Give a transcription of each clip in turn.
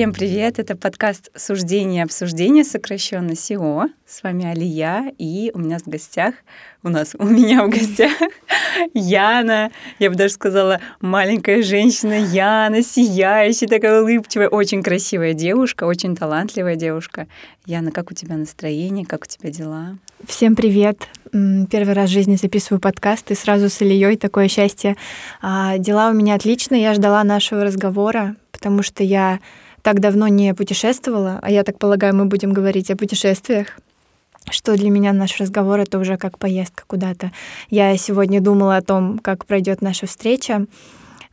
Всем привет! Это подкаст «Суждение и обсуждение», сокращенно СИО. С вами Алия, и у меня в гостях, у нас, у меня в гостях Яна, я бы даже сказала, маленькая женщина Яна, сияющая, такая улыбчивая, очень красивая девушка, очень талантливая девушка. Яна, как у тебя настроение, как у тебя дела? Всем привет! Первый раз в жизни записываю подкаст, и сразу с Ильей такое счастье. А, дела у меня отличные, я ждала нашего разговора, потому что я так давно не путешествовала, а я так полагаю, мы будем говорить о путешествиях что для меня наш разговор это уже как поездка куда-то. Я сегодня думала о том, как пройдет наша встреча,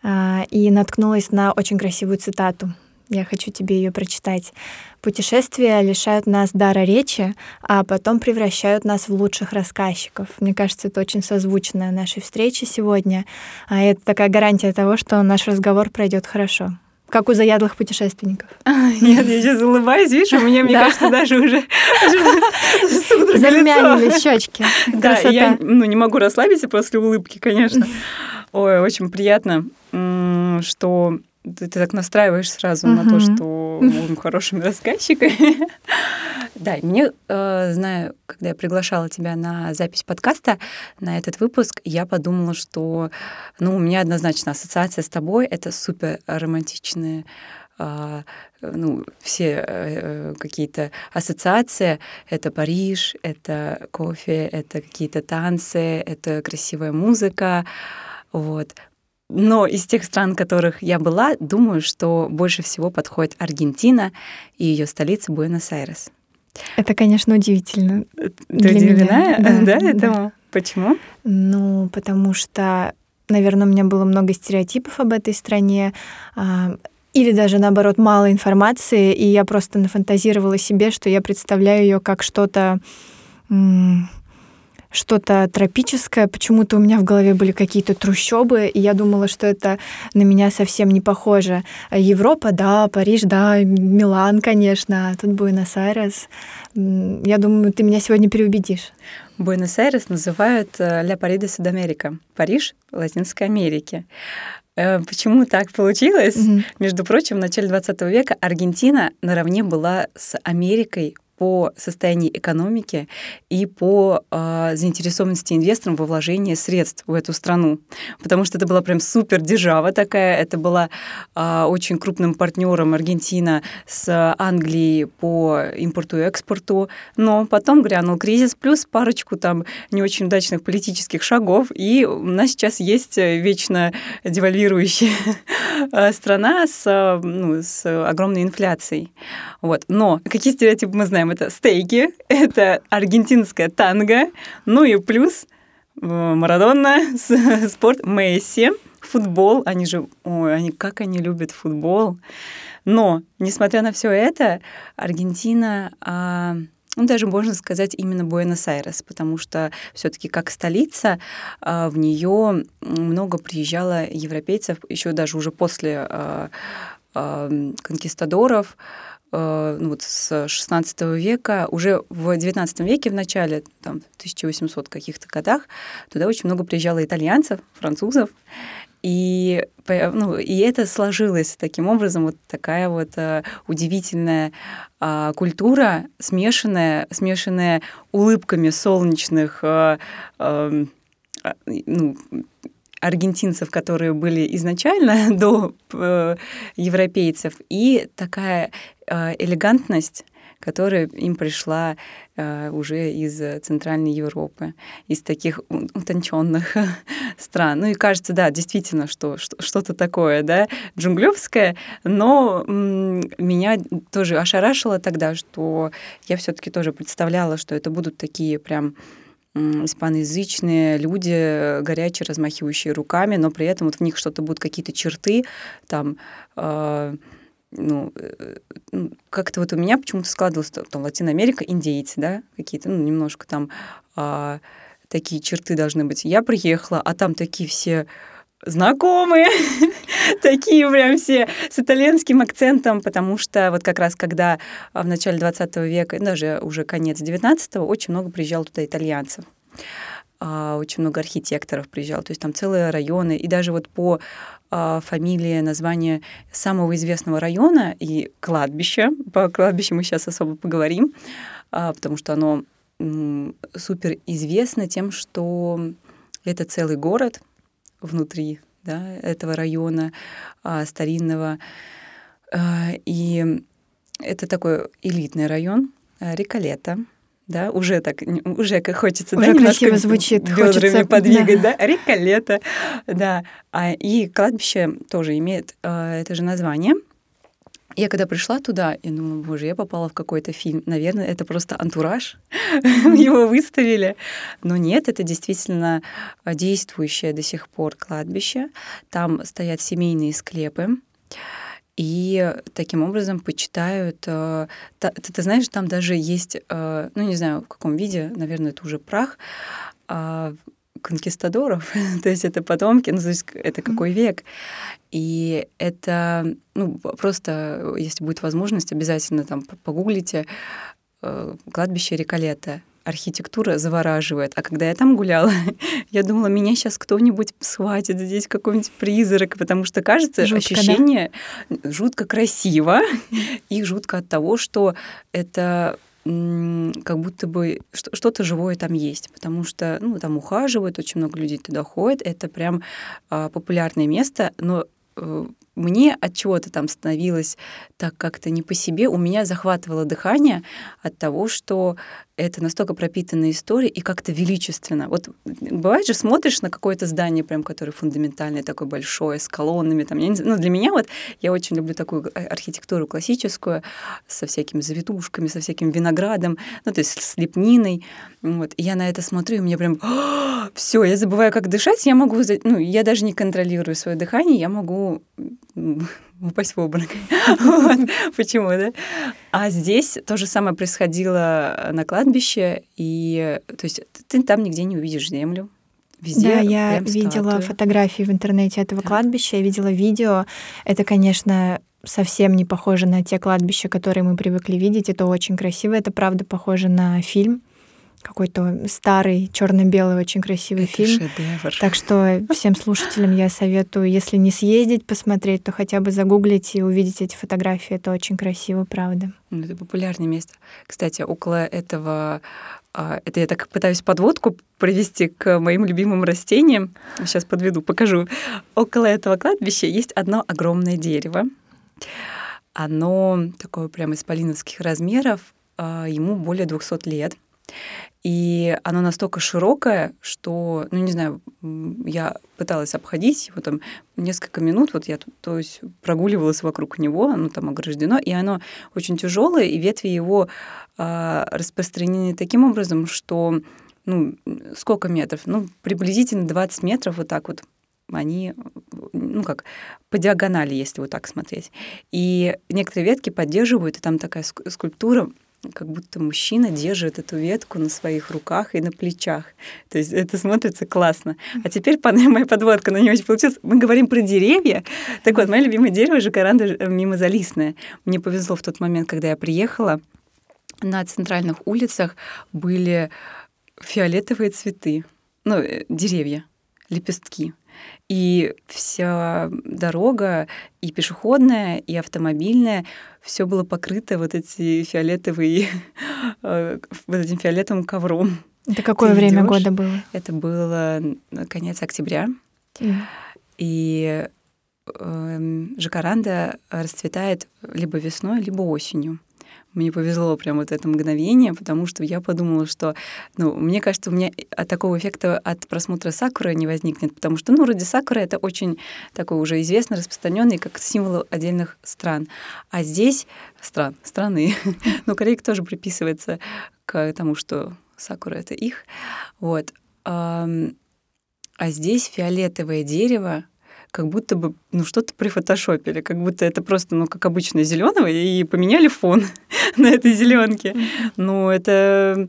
а, и наткнулась на очень красивую цитату. Я хочу тебе ее прочитать. Путешествия лишают нас дара речи, а потом превращают нас в лучших рассказчиков. Мне кажется, это очень созвучно нашей встрече сегодня. А это такая гарантия того, что наш разговор пройдет хорошо. Как у заядлых путешественников. Нет, я сейчас улыбаюсь, видишь, у меня, мне кажется, даже уже Зарумянились щечки. Да, я ну, не могу расслабиться после улыбки, конечно. Ой, очень приятно, что ты, ты так настраиваешь сразу на то, что будем хорошими рассказчиками. да, мне, э, знаю, когда я приглашала тебя на запись подкаста, на этот выпуск, я подумала, что, ну, у меня однозначно ассоциация с тобой — это супер романтичные а, ну, все э, какие-то ассоциации. Это Париж, это кофе, это какие-то танцы, это красивая музыка. Вот. Но из тех стран, в которых я была, думаю, что больше всего подходит Аргентина и ее столица Буэнос-Айрес. Это, конечно, удивительно. Ты удивлена? Да, да, да, этому? Почему? Ну, потому что, наверное, у меня было много стереотипов об этой стране а, или даже наоборот мало информации, и я просто нафантазировала себе, что я представляю ее как что-то что-то тропическое. Почему-то у меня в голове были какие-то трущобы, и я думала, что это на меня совсем не похоже. Европа, да, Париж, да, Милан, конечно, а тут Буэнос-Айрес. Я думаю, ты меня сегодня переубедишь. Буэнос-Айрес называют э, «Ля Париде Судамерика» — Париж Латинской Америки. Э, почему так получилось? Mm-hmm. Между прочим, в начале 20 века Аргентина наравне была с Америкой по состоянию экономики и по э, заинтересованности инвесторам во вложении средств в эту страну. Потому что это была прям супер держава такая, это была э, очень крупным партнером Аргентина с Англией по импорту и экспорту. Но потом грянул кризис, плюс парочку там не очень удачных политических шагов, и у нас сейчас есть вечно девальвирующая страна с, ну, с огромной инфляцией. Вот. Но какие стереотипы мы знаем? Это стейки, это аргентинская танго, ну и плюс э, Марадонна, спорт, Месси, футбол. Они же, ой, они как они любят футбол. Но, несмотря на все это, Аргентина, а, ну, даже можно сказать именно Буэнос-Айрес, потому что все-таки как столица а, в нее много приезжало европейцев, еще даже уже после а, а, конкистадоров, ну, вот с 16 века, уже в 19 веке в начале, там, в 1800 каких-то годах, туда очень много приезжало итальянцев, французов, и, ну, и это сложилось таким образом, вот такая вот а, удивительная а, культура, смешанная, смешанная улыбками солнечных а, а, ну, аргентинцев, которые были изначально до э, европейцев, и такая э, элегантность, которая им пришла э, уже из Центральной Европы, из таких утонченных стран. Ну и кажется, да, действительно, что что-то такое, да, джунглевское, но меня тоже ошарашило тогда, что я все-таки тоже представляла, что это будут такие прям испаноязычные люди, горячие, размахивающие руками, но при этом вот в них что-то будут какие-то черты, там, э, ну, э, как-то вот у меня почему-то складывалось, там, Латинная Америка, индейцы, да, какие-то, ну, немножко там э, такие черты должны быть. Я приехала, а там такие все знакомые, такие прям все с итальянским акцентом, потому что вот как раз когда в начале 20 века, даже уже конец 19-го, очень много приезжало туда итальянцев. А, очень много архитекторов приезжало, то есть там целые районы, и даже вот по а, фамилии, название самого известного района и кладбища, по кладбищу мы сейчас особо поговорим, а, потому что оно супер известно тем, что это целый город внутри да, этого района старинного, и это такой элитный район, Риколета, да, уже так, уже как хочется, уже да, красиво звучит, бедрами хочется, подвигать, да, да? река лето, да, а, и кладбище тоже имеет а, это же название. Я когда пришла туда, я думала, боже, я попала в какой-то фильм. Наверное, это просто антураж. Его выставили. Но нет, это действительно действующее до сих пор кладбище. Там стоят семейные склепы и таким образом почитают. Э, ты, ты знаешь, там даже есть, э, ну не знаю в каком виде, наверное, это уже прах а, конкистадоров, то есть это потомки, ну то есть это какой век. И это, ну просто, если будет возможность, обязательно там погуглите э, кладбище Риколета архитектура завораживает. А когда я там гуляла, я думала, меня сейчас кто-нибудь схватит здесь какой-нибудь призрак, потому что кажется жутко, ощущение да? жутко красиво и жутко от того, что это как будто бы что-то живое там есть, потому что ну, там ухаживают, очень много людей туда ходит, это прям а, популярное место, но э, мне от чего-то там становилось так как-то не по себе, у меня захватывало дыхание от того, что это настолько пропитанная история и как-то величественно. Вот бывает же, смотришь на какое-то здание, прям, которое фундаментальное, такое большое, с колоннами. Там, я не знаю, ну, для меня вот, я очень люблю такую архитектуру классическую, со всякими завитушками, со всяким виноградом, ну, то есть с лепниной. Вот. И я на это смотрю, и мне прям, все, я забываю, как дышать, я могу, ну, я даже не контролирую свое дыхание, я могу упасть в обморок. Почему, да? А здесь то же самое происходило на кладбище, и то есть ты там нигде не увидишь землю. Везде да, я видела статуи. фотографии в интернете этого да. кладбища, я видела видео. Это, конечно, совсем не похоже на те кладбища, которые мы привыкли видеть. Это очень красиво, это правда похоже на фильм какой-то старый черно-белый очень красивый Это фильм. Шедевр. Так что всем слушателям я советую, если не съездить посмотреть, то хотя бы загуглить и увидеть эти фотографии. Это очень красиво, правда. Ну, это популярное место. Кстати, около этого а, это я так пытаюсь подводку провести к моим любимым растениям. Сейчас подведу, покажу. Около этого кладбища есть одно огромное дерево. Оно такое прямо исполиновских размеров, а, ему более 200 лет. И оно настолько широкое, что, ну не знаю, я пыталась обходить его там несколько минут, вот я то есть прогуливалась вокруг него, оно там ограждено, и оно очень тяжелое, и ветви его э, распространены таким образом, что ну, сколько метров? Ну, приблизительно 20 метров вот так вот они, ну как, по диагонали, если вот так смотреть. И некоторые ветки поддерживают, и там такая скульптура как будто мужчина держит эту ветку на своих руках и на плечах. То есть это смотрится классно. А теперь моя подводка, но не очень получилась. Мы говорим про деревья. Так вот, мое любимое дерево — жакаранда э, мимозалистная. Мне повезло в тот момент, когда я приехала, на центральных улицах были фиолетовые цветы, ну, э, деревья, лепестки. И вся дорога, и пешеходная, и автомобильная, все было покрыто вот эти фиолетовые, э, вот этим фиолетовым ковром. Это какое Ты время идёшь, года было? Это было конец октября. Mm. И э, жакаранда расцветает либо весной, либо осенью. Мне повезло прям вот это мгновение, потому что я подумала, что, ну, мне кажется, у меня от такого эффекта от просмотра сакуры не возникнет, потому что, ну, вроде сакура — это очень такой уже известный, распространенный, как символ отдельных стран. А здесь стран, страны, ну, Корейка тоже приписывается к тому, что сакура — это их. Вот. А здесь фиолетовое дерево, как будто бы ну, что-то прифотошопили, как будто это просто, ну, как обычно, зеленого, и поменяли фон на этой зеленке. Но это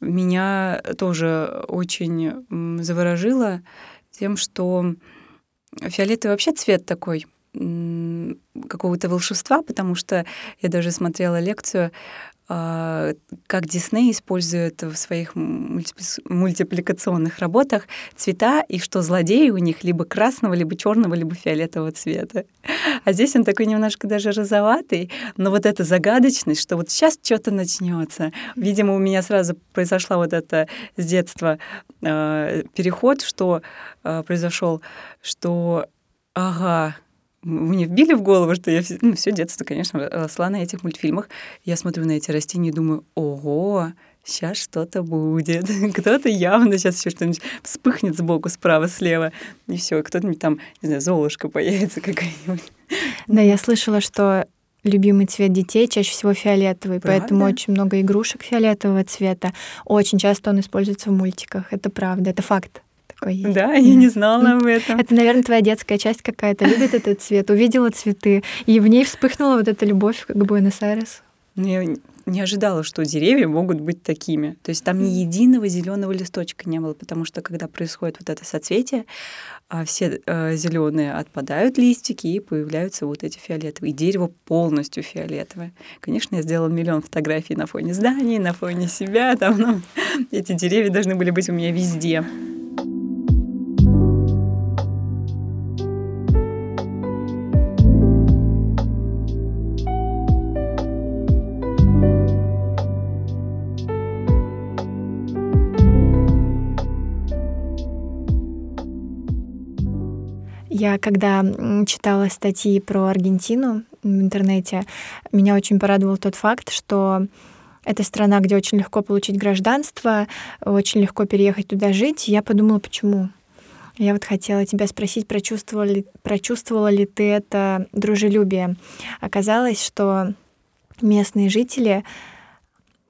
меня тоже очень заворожило тем, что фиолетовый вообще цвет такой какого-то волшебства, потому что я даже смотрела лекцию как Дисней использует в своих мультипликационных работах цвета, и что злодеи у них либо красного, либо черного, либо фиолетового цвета. А здесь он такой немножко даже розоватый, но вот эта загадочность, что вот сейчас что-то начнется. Видимо, у меня сразу произошла вот это с детства э, переход, что э, произошел, что ага, мне вбили в голову, что я ну, все детство, конечно, росла на этих мультфильмах. Я смотрю на эти растения и думаю, ого, сейчас что-то будет. Кто-то явно сейчас еще что-нибудь вспыхнет сбоку, справа, слева. И все, кто-нибудь там, не знаю, золушка появится какая-нибудь. Да, я слышала, что любимый цвет детей чаще всего фиолетовый, правда? поэтому очень много игрушек фиолетового цвета. Очень часто он используется в мультиках. Это правда, это факт такой есть. Да, я не знала об этом. Это, наверное, твоя детская часть какая-то любит этот цвет, увидела цветы, и в ней вспыхнула вот эта любовь к Буэнос-Айресу. Ну, я не ожидала, что деревья могут быть такими. То есть там ни единого зеленого листочка не было, потому что когда происходит вот это соцветие, а все э, зеленые отпадают листики и появляются вот эти фиолетовые. И дерево полностью фиолетовое. Конечно, я сделала миллион фотографий на фоне зданий, на фоне себя. Там, ну, эти деревья должны были быть у меня везде. Я когда читала статьи про Аргентину в интернете, меня очень порадовал тот факт, что это страна, где очень легко получить гражданство, очень легко переехать туда жить. Я подумала, почему. Я вот хотела тебя спросить, прочувствовала ли, прочувствовала ли ты это дружелюбие. Оказалось, что местные жители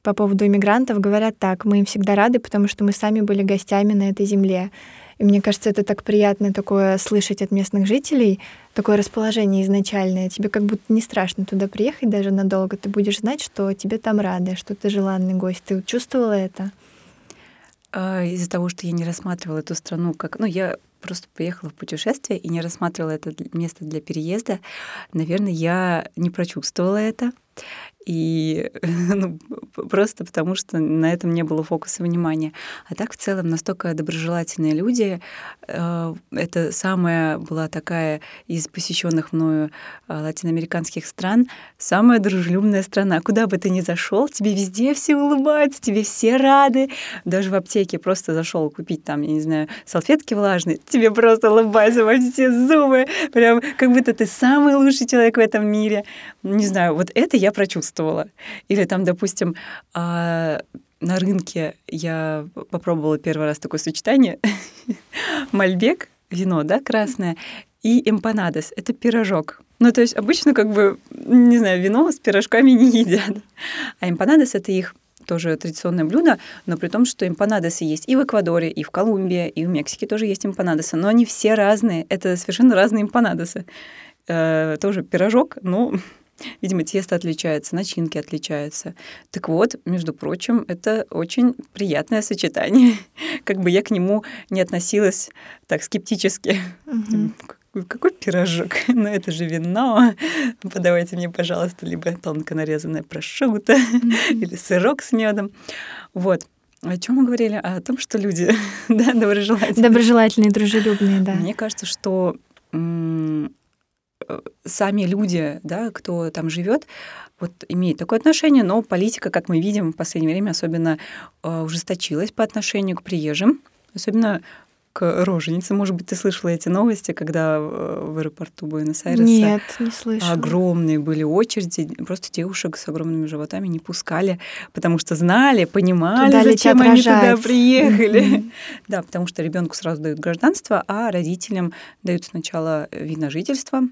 по поводу иммигрантов говорят так, мы им всегда рады, потому что мы сами были гостями на этой земле. И мне кажется, это так приятно такое слышать от местных жителей, такое расположение изначальное. Тебе как будто не страшно туда приехать даже надолго. Ты будешь знать, что тебе там рады, что ты желанный гость. Ты чувствовала это? А, из-за того, что я не рассматривала эту страну как... Ну, я просто поехала в путешествие и не рассматривала это место для переезда, наверное, я не прочувствовала это. И ну, просто потому, что на этом не было фокуса внимания. А так в целом настолько доброжелательные люди. Э, это самая была такая из посещенных мною э, латиноамериканских стран, самая дружелюбная страна. Куда бы ты ни зашел, тебе везде все улыбаются, тебе все рады. Даже в аптеке просто зашел купить там, я не знаю, салфетки влажные, тебе просто улыбаются во все зубы. Прям как будто ты самый лучший человек в этом мире. Не знаю, вот это я прочувствовала чувствовала. Или там, допустим, а, на рынке я попробовала первый раз такое сочетание. Мальбек, вино, да, красное, и эмпанадос — это пирожок. Ну, то есть обычно как бы, не знаю, вино с пирожками не едят. А эмпанадос — это их тоже традиционное блюдо, но при том, что эмпанадосы есть и в Эквадоре, и в Колумбии, и в Мексике тоже есть эмпанадосы, но они все разные, это совершенно разные эмпанадосы. Э, тоже пирожок, но Видимо, тесто отличается, начинки отличаются. Так вот, между прочим, это очень приятное сочетание. Как бы я к нему не относилась так скептически. Какой пирожок? Ну, это же вино. Подавайте мне, пожалуйста, либо тонко нарезанное прошутто или сырок с медом. Вот. О чем мы говорили? О том, что люди да, доброжелательные. Доброжелательные, дружелюбные, да. Мне кажется, что сами люди, да, кто там живет, вот имеет такое отношение, но политика, как мы видим в последнее время, особенно э, ужесточилась по отношению к приезжим, особенно к роженице. Может быть, ты слышала эти новости, когда в аэропорту Буэнос-Айреса Нет, не слышала. огромные были очереди, просто девушек с огромными животами не пускали, потому что знали, понимали, туда зачем они туда приехали. Mm-hmm. Да, потому что ребенку сразу дают гражданство, а родителям дают сначала вид на жительство,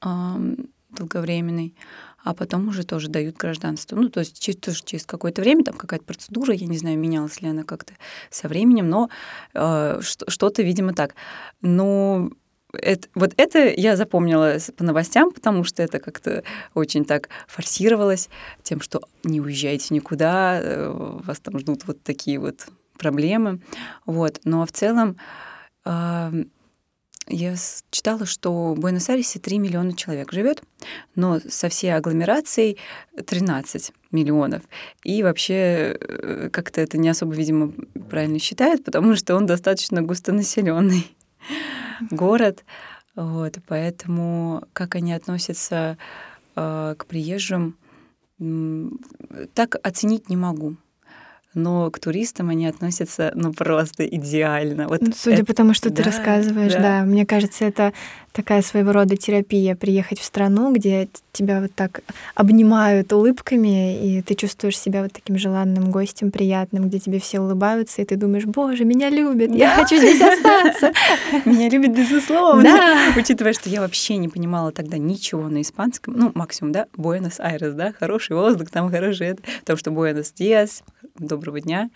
долговременный, а потом уже тоже дают гражданство. Ну, то есть через, тоже через какое-то время, там какая-то процедура, я не знаю, менялась ли она как-то со временем, но э, что-то, видимо, так. Но это, вот это я запомнила по новостям, потому что это как-то очень так форсировалось тем, что не уезжайте никуда, э, вас там ждут вот такие вот проблемы. Вот. Но в целом я читала, что в Буэнос-Айресе 3 миллиона человек живет, но со всей агломерацией 13 миллионов. И вообще э, как-то это не особо, видимо, правильно считают, потому что он достаточно густонаселенный город. Вот, поэтому как они относятся э, к приезжим, так оценить не могу но к туристам они относятся ну просто идеально. Вот Судя это, по тому, что да, ты рассказываешь, да. да, мне кажется, это такая своего рода терапия приехать в страну, где тебя вот так обнимают улыбками, и ты чувствуешь себя вот таким желанным гостем, приятным, где тебе все улыбаются, и ты думаешь, боже, меня любят, я хочу здесь остаться. Меня любят безусловно. Да. Учитывая, что я вообще не понимала тогда ничего на испанском, ну, максимум, да, Буэнос-Айрес, да, хороший воздух, там хороший это, потому что Буэнос-Диас, доброго дня.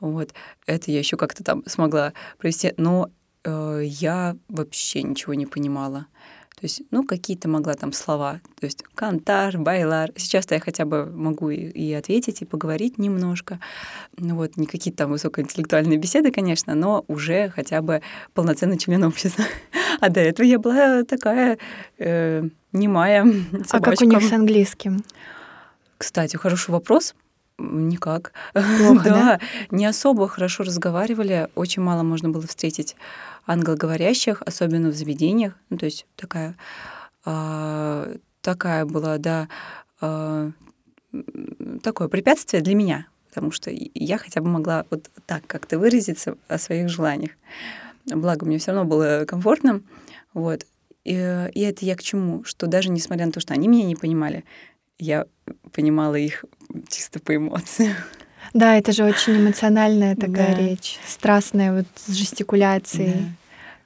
Вот. Это я еще как-то там смогла провести. Но э, я вообще ничего не понимала. То есть, ну, какие-то могла там слова. То есть, кантар, байлар. Сейчас-то я хотя бы могу и, и ответить, и поговорить немножко. Ну, вот, не какие-то там высокоинтеллектуальные беседы, конечно, но уже хотя бы полноценный член общества. А до этого я была такая э, немая собачка. А как у них с английским? Кстати, хороший вопрос. Никак. Плохо, да, да, не особо хорошо разговаривали. Очень мало можно было встретить англоговорящих, особенно в заведениях. Ну, то есть такая, э, такая была, да, э, такое препятствие для меня, потому что я хотя бы могла вот так как-то выразиться о своих желаниях. Благо, мне все равно было комфортно. Вот. И, и это я к чему? Что даже несмотря на то, что они меня не понимали, я понимала их чисто по эмоциям. Да, это же очень эмоциональная такая да. речь, страстная вот с жестикуляцией. Да.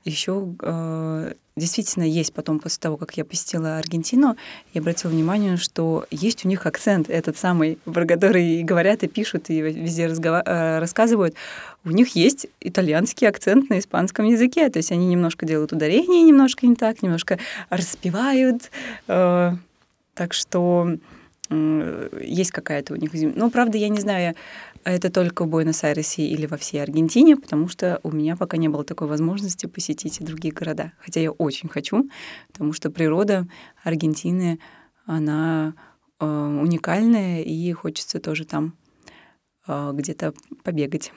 Еще э, действительно есть потом, после того, как я посетила Аргентину, я обратила внимание, что есть у них акцент, этот самый, про который говорят и пишут, и везде разгова- э, рассказывают. У них есть итальянский акцент на испанском языке, то есть они немножко делают ударение, немножко не так, немножко распевают. Э, так что есть какая-то у них... Ну, правда, я не знаю, это только в Буэнос-Айресе или во всей Аргентине, потому что у меня пока не было такой возможности посетить и другие города. Хотя я очень хочу, потому что природа Аргентины, она э, уникальная, и хочется тоже там э, где-то побегать.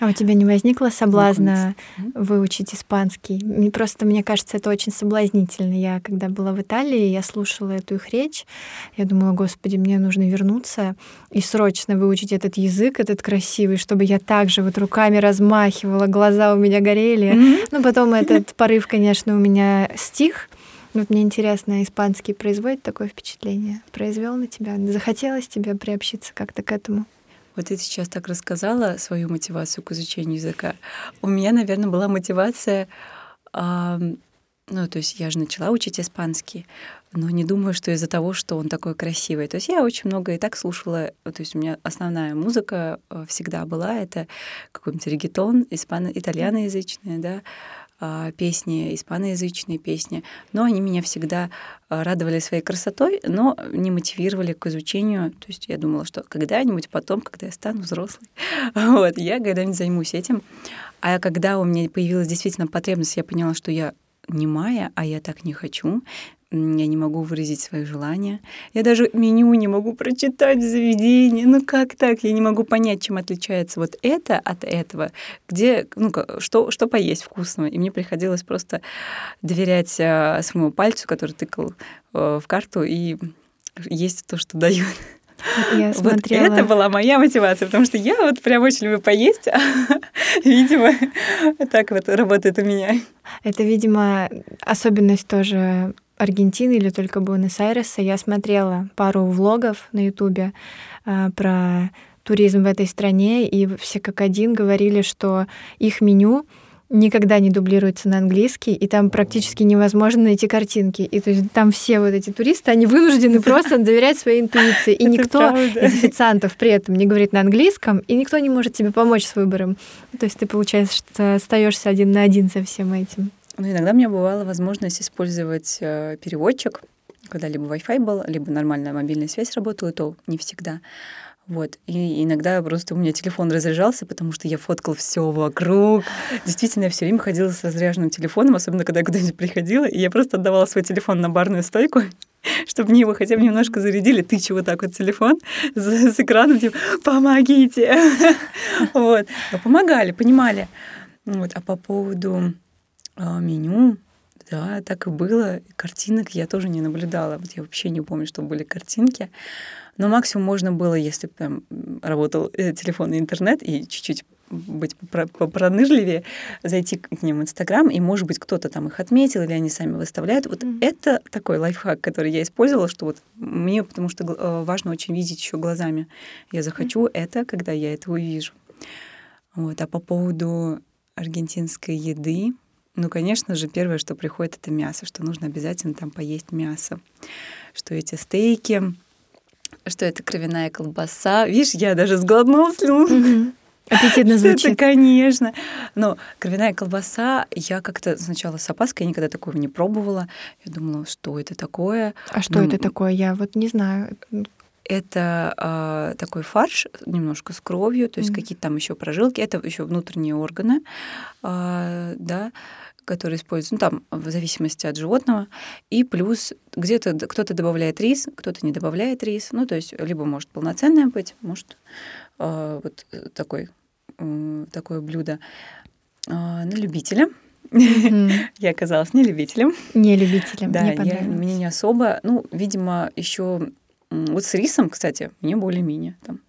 А у тебя не возникло соблазна выучить испанский? Мне просто, мне кажется, это очень соблазнительно. Я, когда была в Италии, я слушала эту их речь, я думала, господи, мне нужно вернуться и срочно выучить этот язык, этот красивый, чтобы я также вот руками размахивала, глаза у меня горели. Mm-hmm. Ну, потом этот порыв, конечно, у меня стих. Вот мне интересно, испанский производит такое впечатление? Произвел на тебя? Захотелось тебе приобщиться как-то к этому? Вот ты сейчас так рассказала свою мотивацию к изучению языка. У меня, наверное, была мотивация, э, ну, то есть я же начала учить испанский, но не думаю, что из-за того, что он такой красивый. То есть я очень много и так слушала, то есть у меня основная музыка э, всегда была, это какой-нибудь регетон, испано итальяноязычная, да, песни, испаноязычные песни, но они меня всегда а, радовали своей красотой, но не мотивировали к изучению. То есть я думала, что когда-нибудь потом, когда я стану взрослой, вот, я когда-нибудь займусь этим. А когда у меня появилась действительно потребность, я поняла, что я не моя, а я так не хочу я не могу выразить свои желания. Я даже меню не могу прочитать в заведении. Ну как так? Я не могу понять, чем отличается вот это от этого, где, ну, что, что поесть вкусного. И мне приходилось просто доверять э, своему пальцу, который тыкал э, в карту, и есть то, что дают. Я смотрела... Вот это была моя мотивация, потому что я вот прям очень люблю поесть, а, видимо, так вот работает у меня. Это, видимо, особенность тоже Аргентины или только Буэнос-Айреса, я смотрела пару влогов на Ютубе э, про туризм в этой стране, и все как один говорили, что их меню никогда не дублируется на английский, и там практически невозможно найти картинки. И то есть там все вот эти туристы, они вынуждены просто доверять своей интуиции. И никто из официантов при этом не говорит на английском, и никто не может тебе помочь с выбором. То есть ты, получается, что остаешься один на один со всем этим. Ну, иногда у меня бывала возможность использовать э, переводчик, когда либо Wi-Fi был, либо нормальная мобильная связь работала, и то не всегда. Вот. И иногда просто у меня телефон разряжался, потому что я фоткал все вокруг. Действительно, я все время ходила с разряженным телефоном, особенно когда я куда-нибудь приходила, и я просто отдавала свой телефон на барную стойку, чтобы мне его хотя бы немножко зарядили, тычу вот так вот телефон с, с экраном, типа, помогите. Вот. Но помогали, понимали. Вот. А по поводу меню, да, так и было. Картинок я тоже не наблюдала. Вот я вообще не помню, что были картинки. Но максимум можно было, если там работал э, телефон и интернет, и чуть-чуть быть попронырливее, зайти к ним в Инстаграм, и, может быть, кто-то там их отметил, или они сами выставляют. Вот mm-hmm. это такой лайфхак, который я использовала, что вот мне, потому что э, важно очень видеть еще глазами. Я захочу mm-hmm. это, когда я это увижу. Вот. А по поводу аргентинской еды, ну, конечно же, первое, что приходит, это мясо, что нужно обязательно там поесть мясо, что эти стейки, что это кровяная колбаса. Видишь, я даже сглотнула слюну. Аппетитно звучит. Это, конечно. Но кровяная колбаса, я как-то сначала с опаской, я никогда такого не пробовала. Я думала, что это такое. А что Но... это такое? Я вот не знаю. Это э, такой фарш немножко с кровью, то есть mm. какие-то там еще прожилки. Это еще внутренние органы, э, да которые используют, ну, там, в зависимости от животного. И плюс где-то кто-то добавляет рис, кто-то не добавляет рис. Ну, то есть либо может полноценное быть, может э, вот такой, э, такое блюдо э, на любителя. Mm-hmm. я оказалась не любителем. Не любителем, да, я, мне не особо. Ну, видимо, еще вот с рисом, кстати, мне более-менее там.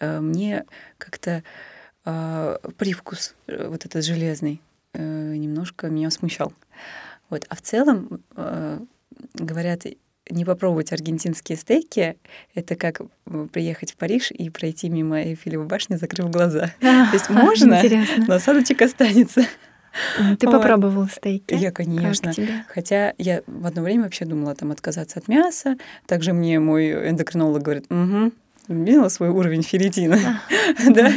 Э, мне как-то э, привкус э, вот этот железный Э, немножко меня смущал. Вот. А в целом, э, говорят, не попробовать аргентинские стейки — это как э, приехать в Париж и пройти мимо Эйфелевой башни, закрыв глаза. То есть можно, но осадочек останется. Ты вот. попробовал стейки? Я, конечно. Хотя я в одно время вообще думала там отказаться от мяса. Также мне мой эндокринолог говорит, угу, Видела свой уровень ферритина? Да?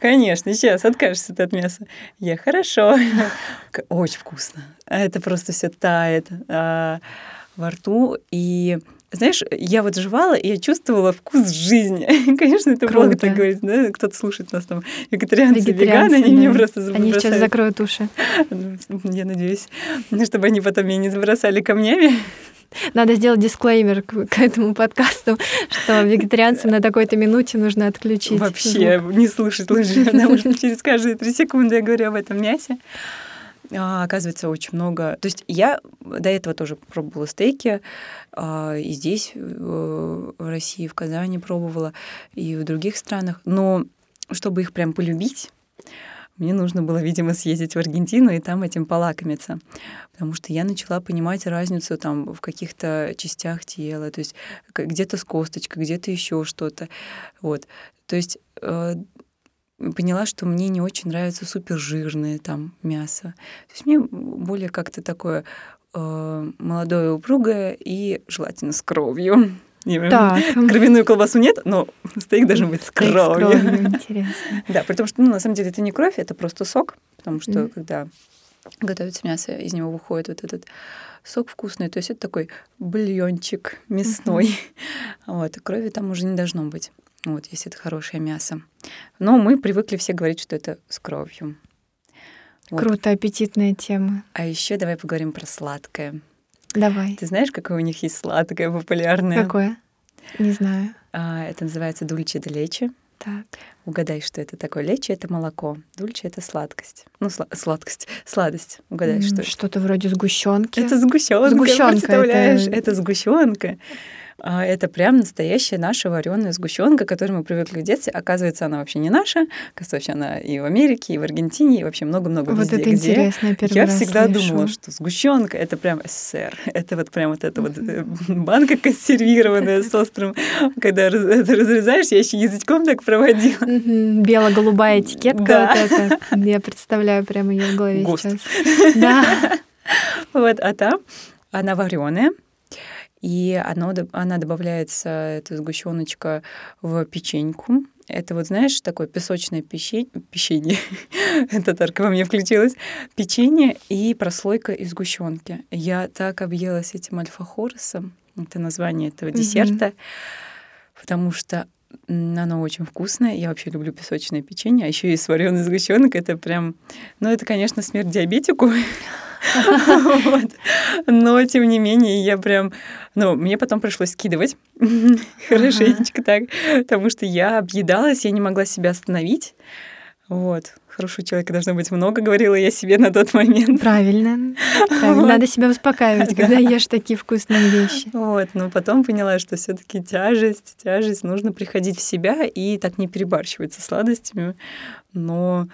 Конечно, сейчас откажешься ты от мяса. Я хорошо. Очень вкусно. Это просто все тает а, во рту. И знаешь, я вот жевала, и я чувствовала вкус жизни. Конечно, это Круто. много так говорить, да? Кто-то слушает нас там, вегетарианцы, веганы, они да. мне просто Они сейчас закроют уши. Ну, я надеюсь, чтобы они потом меня не забросали камнями. Надо сделать дисклеймер к, к этому подкасту, что вегетарианцам на такой-то минуте нужно отключить. Вообще звук. не слушать лучше, потому что через каждые три секунды я говорю об этом мясе. А, оказывается, очень много. То есть я до этого тоже пробовала стейки, а, и здесь, э, в России, в Казани пробовала, и в других странах. Но чтобы их прям полюбить, мне нужно было, видимо, съездить в Аргентину и там этим полакомиться. Потому что я начала понимать разницу там в каких-то частях тела, то есть где-то с косточкой, где-то еще что-то. Вот. То есть э, поняла, что мне не очень нравится супержирное там мясо. То есть мне более как-то такое э, молодое, упругое и желательно с кровью. Так. Кровяную колбасу нет, но стейк должен быть с кровью. С кровью интересно. Да, при том, что ну, на самом деле это не кровь, это просто сок, потому что mm. когда готовится мясо, из него выходит вот этот сок вкусный. То есть это такой бульончик мясной. Mm-hmm. Вот, крови там уже не должно быть, вот, если это хорошее мясо. Но мы привыкли все говорить, что это с кровью. Вот. Круто, аппетитная тема. А еще давай поговорим про сладкое. Давай. Ты знаешь, какое у них есть сладкое популярное? Какое? Не знаю. А, это называется дульче де лечи. Так. Угадай, что это такое. Лечи — это молоко. Дульче — это сладкость. Ну, сла- сладкость, сладость. Угадай, mm, что Что-то вроде сгущенки. Это сгущенка. Сгущенка. Представляешь, это, это сгущенка. А это прям настоящая наша вареная сгущенка, к которой мы привыкли в детстве. Оказывается, она вообще не наша. Оказывается, она и в Америке, и в Аргентине, и вообще много-много вот везде. это где интересно, я первый Я раз всегда слышу. думала, что сгущенка это прям СССР. Это вот прям вот эта вот э, банка консервированная с острым. Когда это разрезаешь, я еще язычком так проводила. Бело-голубая этикетка да. вот эта. Я представляю прямо ее в голове Гост. сейчас. Да. Вот, а там она вареная, и оно, она добавляется, эта сгущеночка, в печеньку. Это вот, знаешь, такое песочное печенье, печенье, татарка во мне включилась, печенье и прослойка из сгущенки. Я так объелась этим альфа-хоросом, это название этого десерта, потому что оно очень вкусное. Я вообще люблю песочное печенье, а еще и свареный сгущенок. Это прям, ну это, конечно, смерть диабетику. Но, тем не менее, я прям... Ну, мне потом пришлось скидывать хорошенечко так, потому что я объедалась, я не могла себя остановить. Вот. Хорошего человека должно быть много, говорила я себе на тот момент. Правильно. Правильно. Надо себя успокаивать, когда ешь такие вкусные вещи. Вот, но потом поняла, что все таки тяжесть, тяжесть, нужно приходить в себя и так не перебарщивать со сладостями. Но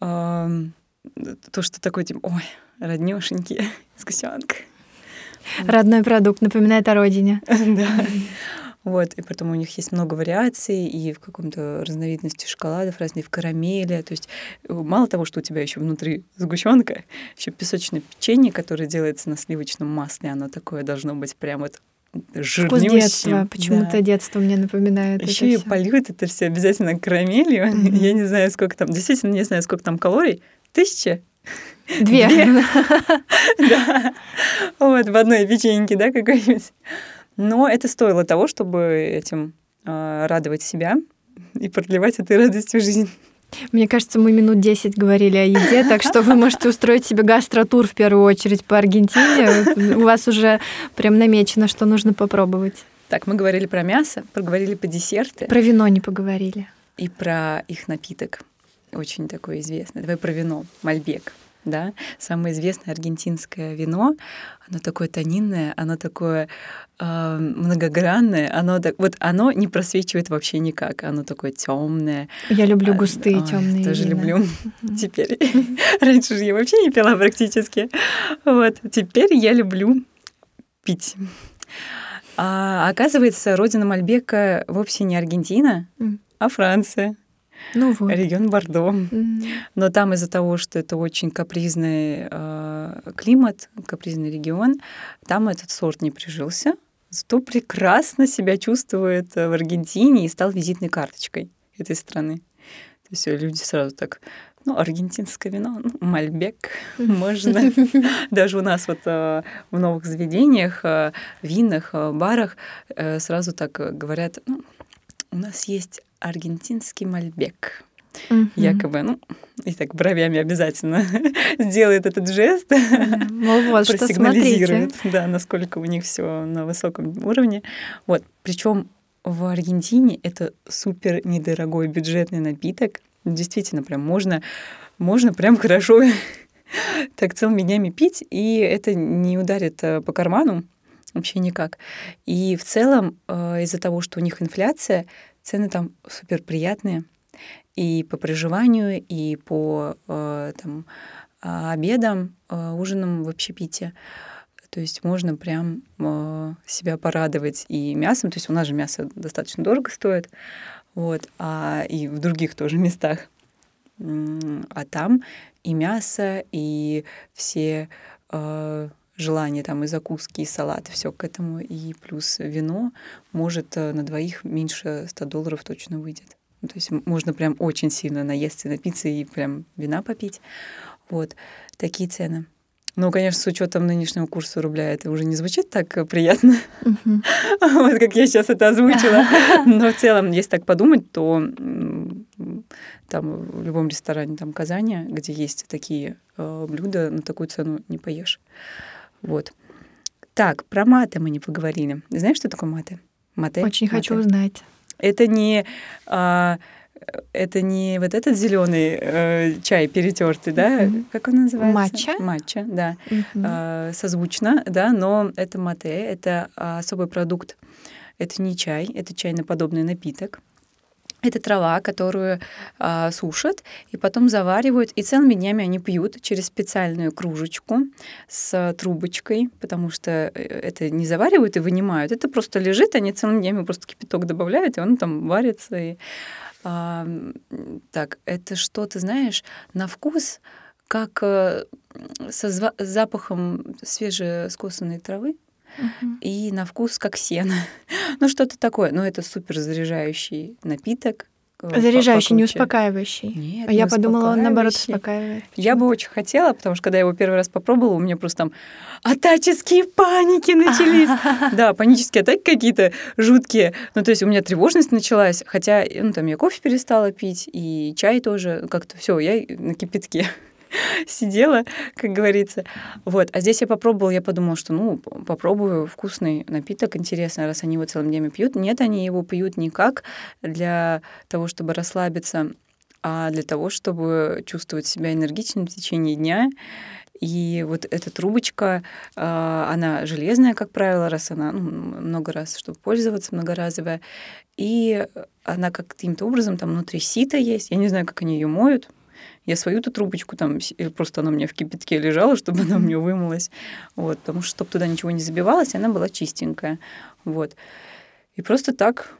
э, то, что такой, типа, ой, роднёшенький, сгущенка. Родной продукт напоминает о родине. Да. Вот, и потом у них есть много вариаций и в каком-то разновидности шоколадов разные, в карамели. То есть э, мало того, что у тебя еще внутри сгущенка, еще песочное печенье, которое делается на сливочном масле, оно такое должно быть прям вот жирнющим. Вкус детства. Почему-то да. детство мне напоминает. Еще и польют это все обязательно карамелью. Mm-hmm. Я не знаю, сколько там, действительно не знаю, сколько там калорий. Тысяча? Две. Да. Вот, в одной печеньке, да, какой-нибудь. Но это стоило того, чтобы этим э, радовать себя и продлевать этой радостью жизнь. Мне кажется, мы минут 10 говорили о еде, так что вы можете устроить себе гастротур в первую очередь по Аргентине. У вас уже прям намечено, что нужно попробовать. Так, мы говорили про мясо, проговорили по десерты. Про вино не поговорили. И про их напиток. Очень такой известный. Давай про вино. Мальбек да, самое известное аргентинское вино, оно такое тонинное, оно такое э, многогранное, оно так, вот оно не просвечивает вообще никак, оно такое темное. Я люблю густые а, темные. Тоже вина. люблю. Теперь раньше же я вообще не пила практически, вот теперь я люблю пить. А, оказывается, родина Мальбека вовсе не Аргентина, а Франция. Ну вот. Регион Бордо. Mm-hmm. Но там из-за того, что это очень капризный э, климат, капризный регион, там этот сорт не прижился. Зато прекрасно себя чувствует в Аргентине и стал визитной карточкой этой страны. То есть люди сразу так ну, аргентинское вино, ну, мальбек, можно. Даже у нас вот э, в новых заведениях, э, винах, э, барах сразу так говорят, ну, у нас есть аргентинский мальбек. Угу. Якобы, ну, и так бровями обязательно сделает этот жест, Мол, вот, просигнализирует, да, насколько у них все на высоком уровне. Вот, причем в Аргентине это супер недорогой бюджетный напиток. Действительно, прям можно, можно прям хорошо так целыми днями пить, и это не ударит э, по карману вообще никак. И в целом э, из-за того, что у них инфляция, Цены там супер приятные и по проживанию, и по э, там, а, обедам, э, ужинам в общепите. То есть можно прям э, себя порадовать и мясом. То есть у нас же мясо достаточно дорого стоит. Вот, а и в других тоже местах. А там и мясо, и все э, желание там и закуски, и салат, все к этому, и плюс вино, может э, на двоих меньше 100 долларов точно выйдет. Ну, то есть можно прям очень сильно наесться, напиться и прям вина попить. Вот такие цены. Ну, конечно, с учетом нынешнего курса рубля это уже не звучит так э, приятно, вот как я сейчас это озвучила. Но в целом, если так подумать, то там в любом ресторане там Казани, где есть такие э, блюда, на такую цену не поешь. Вот. Так, про маты мы не поговорили. Знаешь, что такое маты? Маты. Очень маты. хочу узнать. Это не а, это не вот этот зеленый э, чай перетертый, да? Mm-hmm. Как он называется? Матча. Матча, да. Mm-hmm. Э, созвучно, да, но это мате, это особый продукт. Это не чай, это чайно-подобный напиток. Это трава, которую э, сушат и потом заваривают, и целыми днями они пьют через специальную кружечку с трубочкой, потому что э, это не заваривают и вынимают, это просто лежит, они целыми днями просто кипяток добавляют, и он там варится. И, э, так, это что, ты знаешь, на вкус как э, со запахом свежескосанной травы, и на вкус как сено. ну, что-то такое. Но это супер заряжающий напиток, Заряжающий, не успокаивающий. Нет, а не я подумала, он наоборот успокаивает. Я бы очень хотела, потому что когда я его первый раз попробовала, у меня просто там атаческие паники начались. Да, панические атаки какие-то жуткие. Ну, то есть у меня тревожность началась, хотя, ну, там я кофе перестала пить, и чай тоже как-то все, я на кипятке сидела, как говорится. Вот. А здесь я попробовала, я подумала, что ну, попробую вкусный напиток, интересно, раз они его целым днями пьют. Нет, они его пьют не как для того, чтобы расслабиться, а для того, чтобы чувствовать себя энергичным в течение дня. И вот эта трубочка, а, она железная, как правило, раз она ну, много раз, чтобы пользоваться, многоразовая. И она каким-то образом там внутри сита есть. Я не знаю, как они ее моют, я свою-то трубочку там, просто она у меня в кипятке лежала, чтобы она у меня вымылась. Вот, потому что, чтобы туда ничего не забивалось, она была чистенькая. Вот. И просто так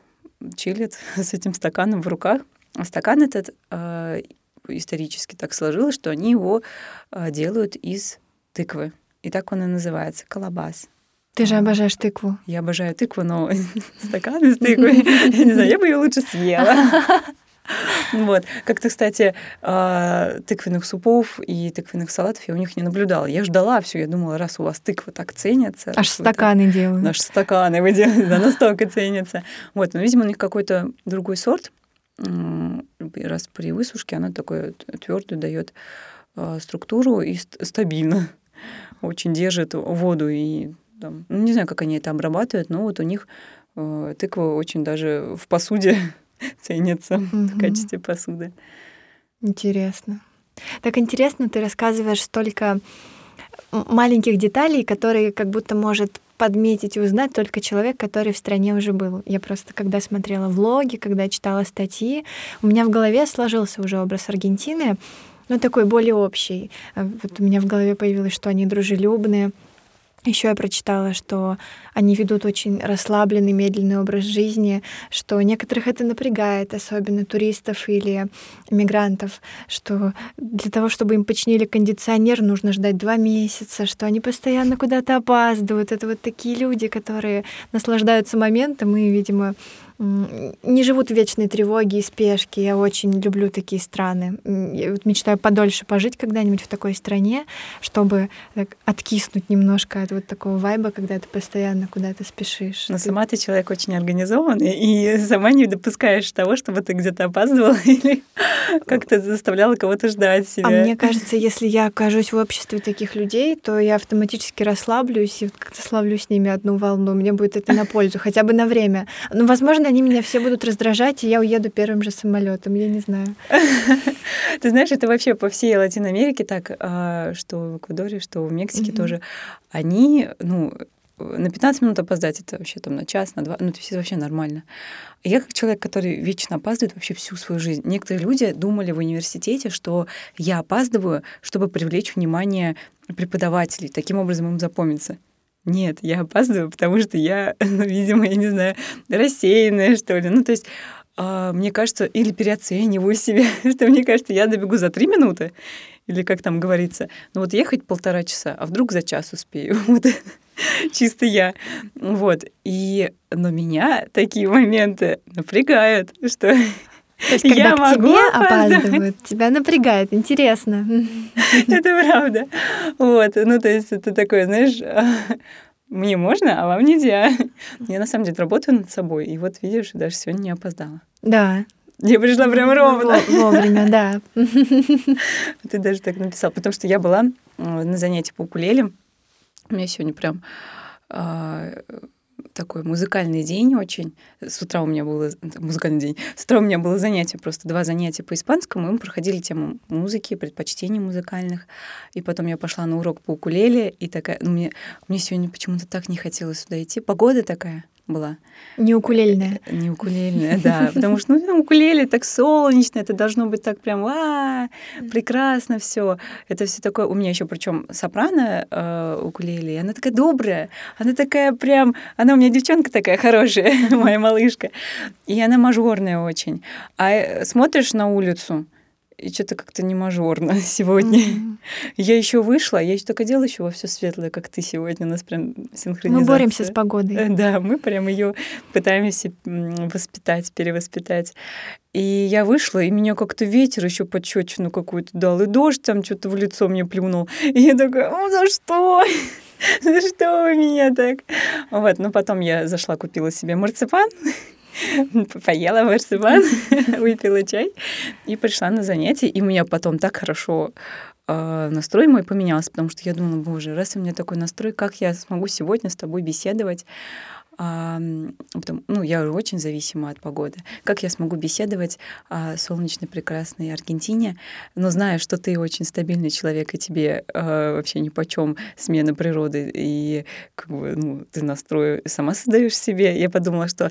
чилит с этим стаканом в руках. А стакан этот э, исторически так сложилось, что они его э, делают из тыквы. И так он и называется — колобас. Ты же обожаешь тыкву. Я обожаю тыкву, но стакан из тыквы, я не знаю, я бы ее лучше съела. Вот. Как-то, кстати, а, тыквенных супов и тыквенных салатов я у них не наблюдала. Я ждала все, я думала, раз у вас тыква так ценится. Аж стаканы делают. Наши стаканы вы делаете, да, настолько ценятся. Вот, но, видимо, у них какой-то другой сорт. Раз при высушке она такой твердую дает а, структуру и стабильно очень держит воду и там, ну, не знаю, как они это обрабатывают, но вот у них э, тыква очень даже в посуде ценится угу. в качестве посуды. Интересно. Так интересно, ты рассказываешь столько маленьких деталей, которые как будто может подметить и узнать только человек, который в стране уже был. Я просто, когда смотрела влоги, когда читала статьи, у меня в голове сложился уже образ Аргентины, ну, такой более общий. Вот у меня в голове появилось, что они дружелюбные, еще я прочитала, что они ведут очень расслабленный, медленный образ жизни, что некоторых это напрягает, особенно туристов или мигрантов, что для того, чтобы им починили кондиционер, нужно ждать два месяца, что они постоянно куда-то опаздывают. Это вот такие люди, которые наслаждаются моментом и, видимо, не живут в вечной тревоге и спешке. Я очень люблю такие страны. Я вот мечтаю подольше пожить когда-нибудь в такой стране, чтобы так, откиснуть немножко от вот такого вайба, когда ты постоянно куда-то спешишь. Но ты... сама ты человек очень организованный, и сама не допускаешь того, чтобы ты где-то опаздывала или как-то заставляла кого-то ждать себя. А мне кажется, если я окажусь в обществе таких людей, то я автоматически расслаблюсь и как-то славлю с ними одну волну. Мне будет это на пользу, хотя бы на время. Ну, возможно, они меня все будут раздражать, и я уеду первым же самолетом, я не знаю. Ты знаешь, это вообще по всей Латинской Америке так, а, что в Эквадоре, что в Мексике тоже. Они, ну, на 15 минут опоздать, это вообще там на час, на два, ну, то есть это вообще нормально. Я как человек, который вечно опаздывает вообще всю свою жизнь. Некоторые люди думали в университете, что я опаздываю, чтобы привлечь внимание преподавателей, таким образом им запомниться. Нет, я опаздываю, потому что я, ну, видимо, я не знаю, рассеянная, что ли. Ну, то есть а, мне кажется, или переоцениваю себя, что мне кажется, я добегу за три минуты, или как там говорится, ну вот ехать полтора часа, а вдруг за час успею. Вот чисто я. Вот. И, но меня такие моменты напрягают, что то есть, когда я к тебе опаздывают, тебя напрягает, интересно. Это правда. Вот, ну, то есть это такое, знаешь, мне можно, а вам нельзя. Я на самом деле работаю над собой, и вот видишь, даже сегодня не опоздала. Да. Я пришла прям ровно. Вовремя, да. Ты даже так написал. Потому что я была на занятии по укулеле. У меня сегодня прям а, такой музыкальный день очень. С утра у меня было музыкальный день. С утра у меня было занятие, просто два занятия по испанскому, и мы проходили тему музыки, предпочтений музыкальных. И потом я пошла на урок по укулеле, и такая, ну, мне, мне сегодня почему-то так не хотелось сюда идти. Погода такая была. Не укулельная. Э, не укулельная, да. Потому что ну, укулеле так солнечно, это должно быть так прям а, прекрасно все. Это все такое. У меня еще причем сопрано э, укулеле, она такая добрая, она такая прям, она у меня девчонка такая хорошая, моя малышка, и она мажорная очень. А э, смотришь на улицу, и что-то как-то не мажорно сегодня. Mm-hmm. Я еще вышла, я еще только делала еще во все светлое, как ты сегодня. У нас прям синхронизация. Мы боремся с погодой. Э, да, мы прям ее пытаемся воспитать, перевоспитать. И я вышла, и меня как-то ветер еще подчечину какую-то дал, и дождь там что-то в лицо мне плюнул. И я такая, ну за что? За что вы меня так? Вот, но потом я зашла, купила себе марципан, поела марципан, выпила чай и пришла на занятие. И у меня потом так хорошо э, настрой мой поменялся, потому что я думала, боже, раз у меня такой настрой, как я смогу сегодня с тобой беседовать а, потому, ну, я очень зависима от погоды. Как я смогу беседовать о солнечной, прекрасной Аргентине, но зная, что ты очень стабильный человек, и тебе а, вообще ни по чем смена природы, и как бы, ну, ты настрой сама создаешь себе, я подумала, что а,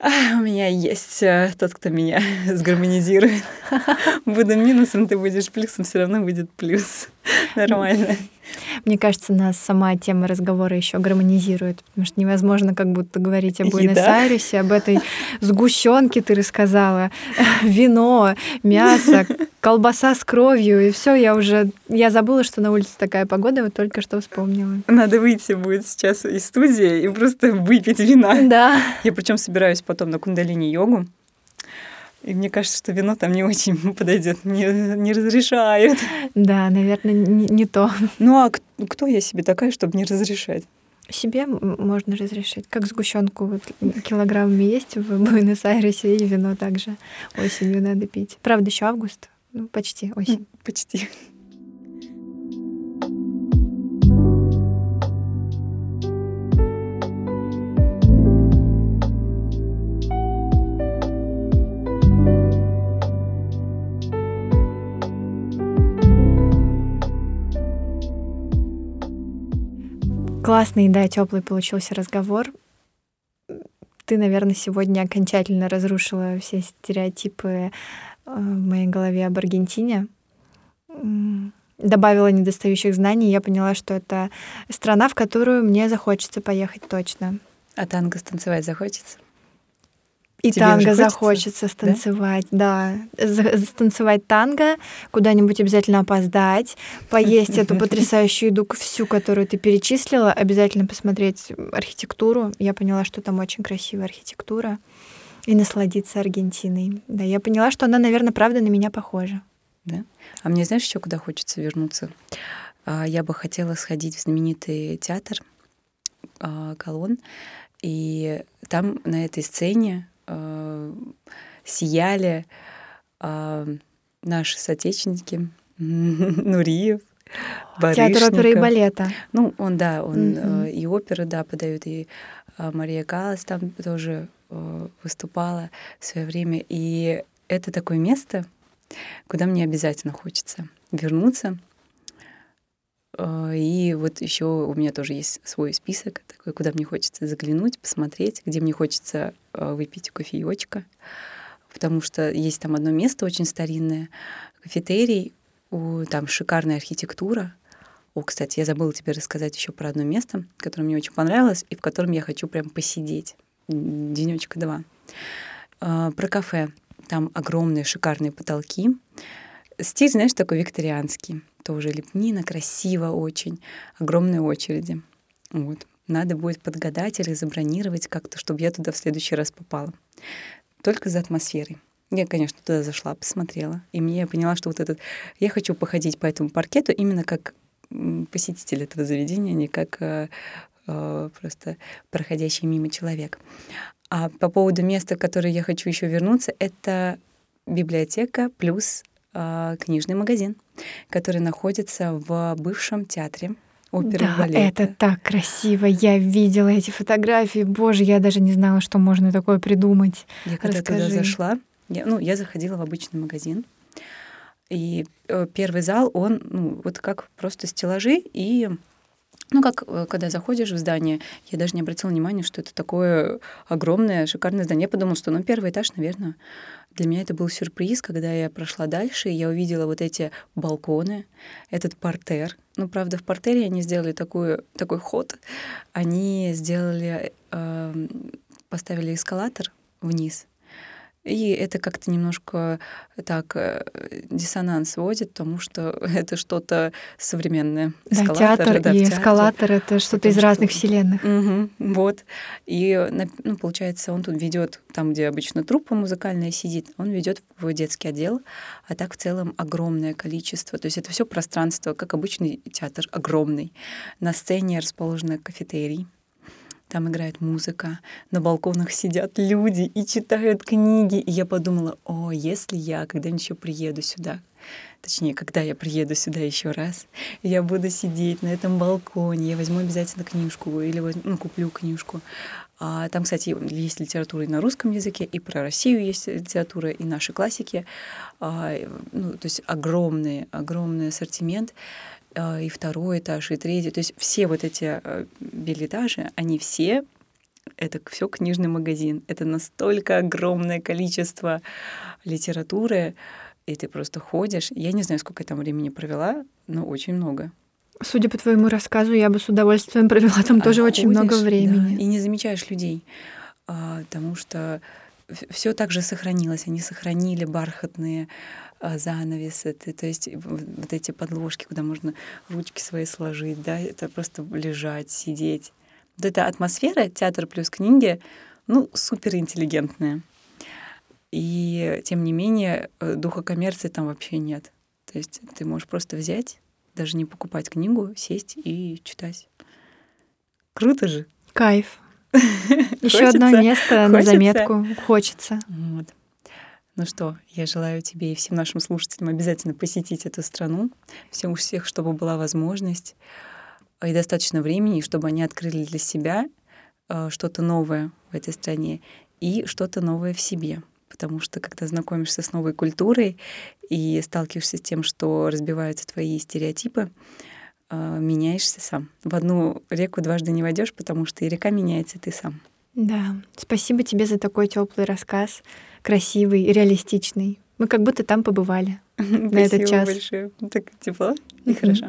у меня есть а, тот, кто меня сгармонизирует. Буду минусом, ты будешь плюсом, все равно будет плюс. Нормально. Мне кажется, нас сама тема разговора еще гармонизирует, потому что невозможно как будто говорить об Буэнос-Айресе, об этой сгущенке ты рассказала, вино, мясо, колбаса с кровью, и все, я уже, я забыла, что на улице такая погода, вот только что вспомнила. Надо выйти будет сейчас из студии и просто выпить вина. Да. Я причем собираюсь потом на кундалини-йогу, и мне кажется, что вино там не очень подойдет, не, не разрешают. Да, наверное, не, не то. Ну а кто я себе такая, чтобы не разрешать? Себе можно разрешить. Как сгущенку вот, килограммами есть в Буэнос-Айресе, и вино также осенью надо пить. Правда, еще август. Ну, почти осень. Почти. Классный, да, теплый получился разговор. Ты, наверное, сегодня окончательно разрушила все стереотипы э, в моей голове об Аргентине. Добавила недостающих знаний, я поняла, что это страна, в которую мне захочется поехать точно. А танго станцевать захочется? И Тебе танго захочется станцевать, да? да. Станцевать танго, куда-нибудь обязательно опоздать, поесть эту потрясающую еду всю, которую ты перечислила, обязательно посмотреть архитектуру. Я поняла, что там очень красивая архитектура. И насладиться Аргентиной. Да, я поняла, что она, наверное, правда на меня похожа. Да? А мне знаешь, еще куда хочется вернуться? А, я бы хотела сходить в знаменитый театр а, Колон. И там на этой сцене э, сияли э, наши соотечественники Нуриев, Театр оперы и балета. Ну, он, да, он mm-hmm. э, и оперы, да, подает, и э, Мария Калас там тоже э, выступала в свое время. И это такое место, куда мне обязательно хочется вернуться. Э, и вот еще у меня тоже есть свой список, такой, куда мне хочется заглянуть, посмотреть, где мне хочется э, выпить кофеечка, потому что есть там одно место очень старинное, кафетерий, там шикарная архитектура. О, кстати, я забыла тебе рассказать еще про одно место, которое мне очень понравилось и в котором я хочу прям посидеть денечка два. Э, про кафе. Там огромные шикарные потолки. Стиль, знаешь, такой викторианский тоже лепнина, красиво очень, огромные очереди. Вот. Надо будет подгадать или забронировать как-то, чтобы я туда в следующий раз попала. Только за атмосферой. Я, конечно, туда зашла, посмотрела, и мне я поняла, что вот этот... Я хочу походить по этому паркету именно как посетитель этого заведения, не как э, э, просто проходящий мимо человек. А по поводу места, в которое я хочу еще вернуться, это библиотека плюс книжный магазин, который находится в бывшем театре оперы да, балета. это так красиво. Я видела эти фотографии. Боже, я даже не знала, что можно такое придумать. Я когда Расскажи. туда зашла, я, ну, я заходила в обычный магазин, и э, первый зал, он, ну, вот как просто стеллажи и ну, как э, когда заходишь в здание, я даже не обратила внимания, что это такое огромное, шикарное здание. Я подумала, что ну, первый этаж, наверное, для меня это был сюрприз, когда я прошла дальше, и я увидела вот эти балконы, этот портер. Ну, правда, в портере они сделали такую, такой ход. Они сделали, э, поставили эскалатор вниз, И это как-то немножко так э, диссонанс вводит, потому что это что-то современное. Да, театр да, и эскалатор — это что-то из разных вселенных. Угу, вот. И ну, получается, он тут ведет там, где обычно труппа музыкальная сидит, он ведет в детский отдел, а так в целом огромное количество. То есть это все пространство, как обычный театр, огромный. На сцене расположена кафетерий, там играет музыка, на балконах сидят люди и читают книги. И я подумала, о, если я когда-нибудь еще приеду сюда, точнее, когда я приеду сюда еще раз, я буду сидеть на этом балконе, я возьму обязательно книжку или возьму, ну, куплю книжку. А там, кстати, есть литература и на русском языке, и про Россию есть литература, и наши классики. А, ну, то есть огромный, огромный ассортимент. А, и второй этаж, и третий. То есть все вот эти э, билетажи, они все это все книжный магазин. Это настолько огромное количество литературы, и ты просто ходишь. Я не знаю, сколько я там времени провела, но очень много. Судя по твоему рассказу, я бы с удовольствием провела там а тоже ходишь, очень много времени. Да, и не замечаешь людей, а, потому что все так же сохранилось. Они сохранили бархатные занавесы, ты, то есть вот эти подложки, куда можно ручки свои сложить, да, это просто лежать, сидеть. Вот эта атмосфера театр плюс книги, ну, супер интеллигентная. И тем не менее э, духа коммерции там вообще нет. То есть ты можешь просто взять, даже не покупать книгу, сесть и читать. Круто же. Кайф. Еще одно место на заметку. Хочется. Вот. Ну что, я желаю тебе и всем нашим слушателям обязательно посетить эту страну, всем у всех, чтобы была возможность и достаточно времени, чтобы они открыли для себя э, что-то новое в этой стране и что-то новое в себе. Потому что когда знакомишься с новой культурой и сталкиваешься с тем, что разбиваются твои стереотипы, э, меняешься сам. В одну реку дважды не войдешь, потому что и река меняется, и ты сам. Да, спасибо тебе за такой теплый рассказ, красивый реалистичный. Мы как будто там побывали на этот час. Большое. Так тепло и хорошо.